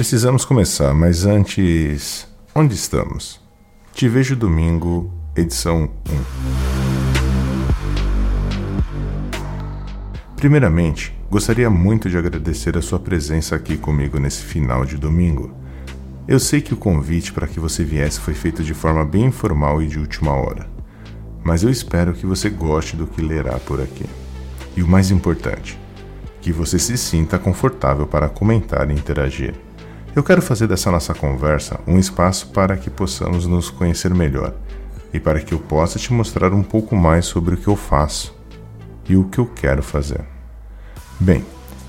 Precisamos começar, mas antes. Onde estamos? Te vejo domingo, edição 1. Primeiramente, gostaria muito de agradecer a sua presença aqui comigo nesse final de domingo. Eu sei que o convite para que você viesse foi feito de forma bem informal e de última hora, mas eu espero que você goste do que lerá por aqui. E o mais importante, que você se sinta confortável para comentar e interagir. Eu quero fazer dessa nossa conversa um espaço para que possamos nos conhecer melhor e para que eu possa te mostrar um pouco mais sobre o que eu faço e o que eu quero fazer. Bem,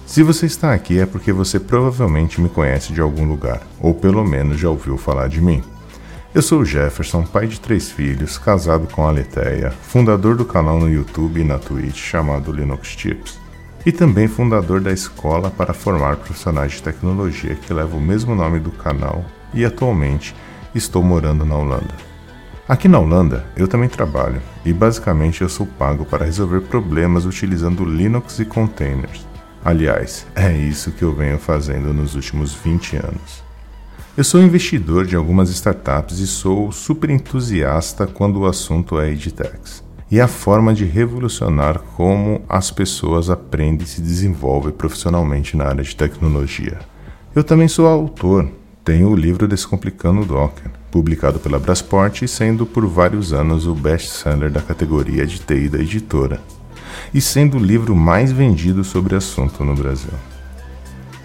se você está aqui é porque você provavelmente me conhece de algum lugar, ou pelo menos já ouviu falar de mim. Eu sou o Jefferson, pai de três filhos, casado com a fundador do canal no YouTube e na Twitch chamado Linux Tips e também fundador da escola para formar profissionais de tecnologia que leva o mesmo nome do canal e atualmente estou morando na Holanda. Aqui na Holanda eu também trabalho e basicamente eu sou pago para resolver problemas utilizando Linux e containers. Aliás, é isso que eu venho fazendo nos últimos 20 anos. Eu sou investidor de algumas startups e sou super entusiasta quando o assunto é edtechs e a forma de revolucionar como as pessoas aprendem e se desenvolvem profissionalmente na área de tecnologia. Eu também sou autor, tenho o livro Descomplicando o Docker, publicado pela Brasport e sendo por vários anos o best-seller da categoria de TI da editora, e sendo o livro mais vendido sobre assunto no Brasil.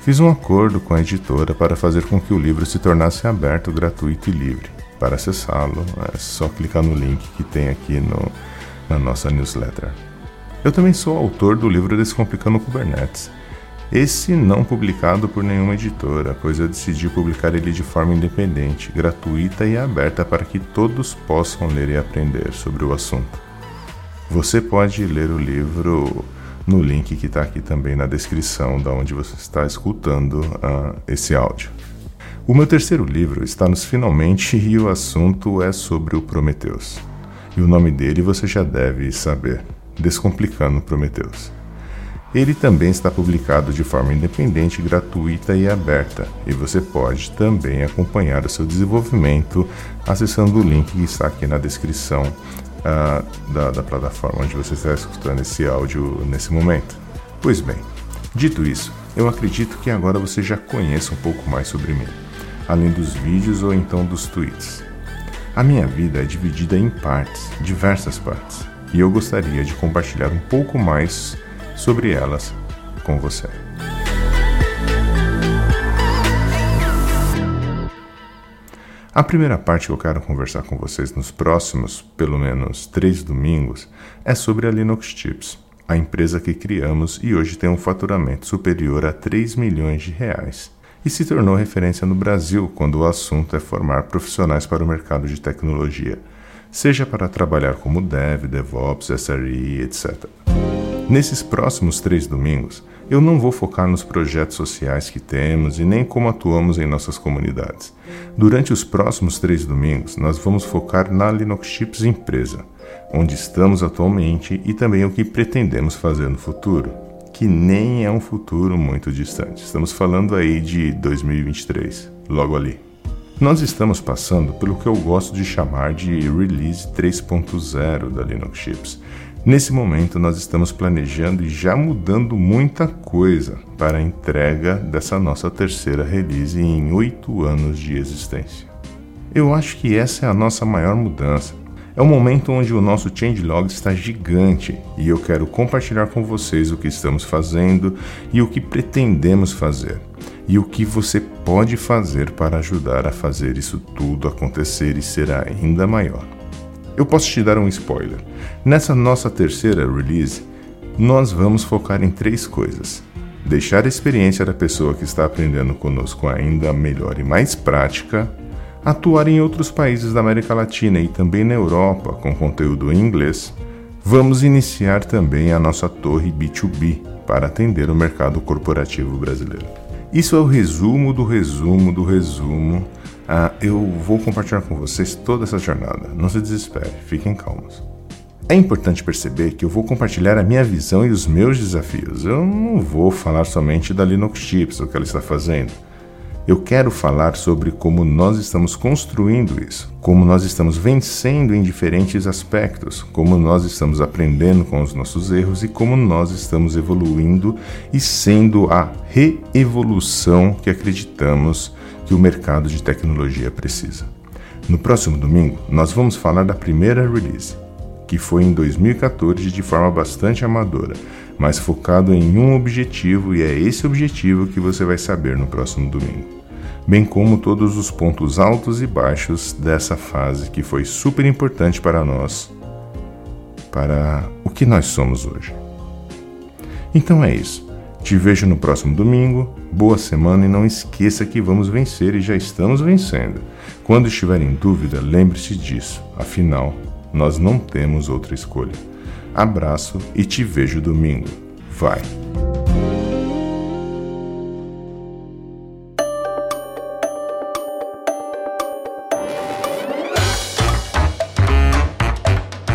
Fiz um acordo com a editora para fazer com que o livro se tornasse aberto, gratuito e livre. Para acessá-lo, é só clicar no link que tem aqui no, na nossa newsletter. Eu também sou autor do livro Descomplicando Kubernetes. Esse não publicado por nenhuma editora, pois eu decidi publicar ele de forma independente, gratuita e aberta para que todos possam ler e aprender sobre o assunto. Você pode ler o livro no link que está aqui também na descrição da onde você está escutando uh, esse áudio. O meu terceiro livro está nos finalmente e o assunto é sobre o Prometheus. E o nome dele você já deve saber: Descomplicando Prometheus. Ele também está publicado de forma independente, gratuita e aberta, e você pode também acompanhar o seu desenvolvimento acessando o link que está aqui na descrição uh, da, da plataforma onde você está escutando esse áudio nesse momento. Pois bem, dito isso, eu acredito que agora você já conheça um pouco mais sobre mim, além dos vídeos ou então dos tweets. A minha vida é dividida em partes, diversas partes, e eu gostaria de compartilhar um pouco mais sobre elas com você. A primeira parte que eu quero conversar com vocês nos próximos, pelo menos, três domingos é sobre a Linux Chips, a empresa que criamos e hoje tem um faturamento superior a 3 milhões de reais e se tornou referência no Brasil quando o assunto é formar profissionais para o mercado de tecnologia, seja para trabalhar como dev, DevOps, SRE, etc. Nesses próximos três domingos, eu não vou focar nos projetos sociais que temos e nem como atuamos em nossas comunidades. Durante os próximos três domingos, nós vamos focar na Linux Chips empresa, onde estamos atualmente e também o que pretendemos fazer no futuro que nem é um futuro muito distante. Estamos falando aí de 2023, logo ali. Nós estamos passando pelo que eu gosto de chamar de Release 3.0 da Linux Chips. Nesse momento, nós estamos planejando e já mudando muita coisa para a entrega dessa nossa terceira release em oito anos de existência. Eu acho que essa é a nossa maior mudança é um momento onde o nosso changelog está gigante e eu quero compartilhar com vocês o que estamos fazendo e o que pretendemos fazer, e o que você pode fazer para ajudar a fazer isso tudo acontecer e ser ainda maior. Eu posso te dar um spoiler. Nessa nossa terceira release, nós vamos focar em três coisas: deixar a experiência da pessoa que está aprendendo conosco ainda melhor e mais prática atuar em outros países da América Latina e também na Europa com conteúdo em inglês, vamos iniciar também a nossa torre B2B para atender o mercado corporativo brasileiro. Isso é o resumo do resumo do resumo. Ah, eu vou compartilhar com vocês toda essa jornada. Não se desespere, fiquem calmos. É importante perceber que eu vou compartilhar a minha visão e os meus desafios. Eu não vou falar somente da Linux Chips, o que ela está fazendo Eu quero falar sobre como nós estamos construindo isso, como nós estamos vencendo em diferentes aspectos, como nós estamos aprendendo com os nossos erros e como nós estamos evoluindo e sendo a reevolução que acreditamos que o mercado de tecnologia precisa. No próximo domingo, nós vamos falar da primeira release, que foi em 2014 de forma bastante amadora, mas focado em um objetivo e é esse objetivo que você vai saber no próximo domingo bem como todos os pontos altos e baixos dessa fase que foi super importante para nós, para o que nós somos hoje. Então é isso. Te vejo no próximo domingo. Boa semana e não esqueça que vamos vencer e já estamos vencendo. Quando estiver em dúvida, lembre-se disso. Afinal, nós não temos outra escolha. Abraço e te vejo domingo. Vai!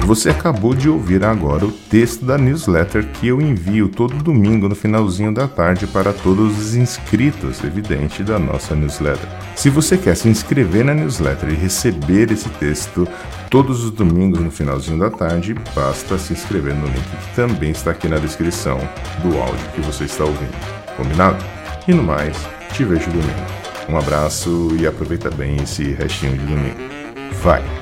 Você acabou de ouvir agora o texto da newsletter que eu envio todo domingo no finalzinho da tarde para todos os inscritos, evidente, da nossa newsletter. Se você quer se inscrever na newsletter e receber esse texto todos os domingos no finalzinho da tarde, basta se inscrever no link que também está aqui na descrição do áudio que você está ouvindo. Combinado? E no mais, te vejo domingo. Um abraço e aproveita bem esse restinho de domingo. Vai!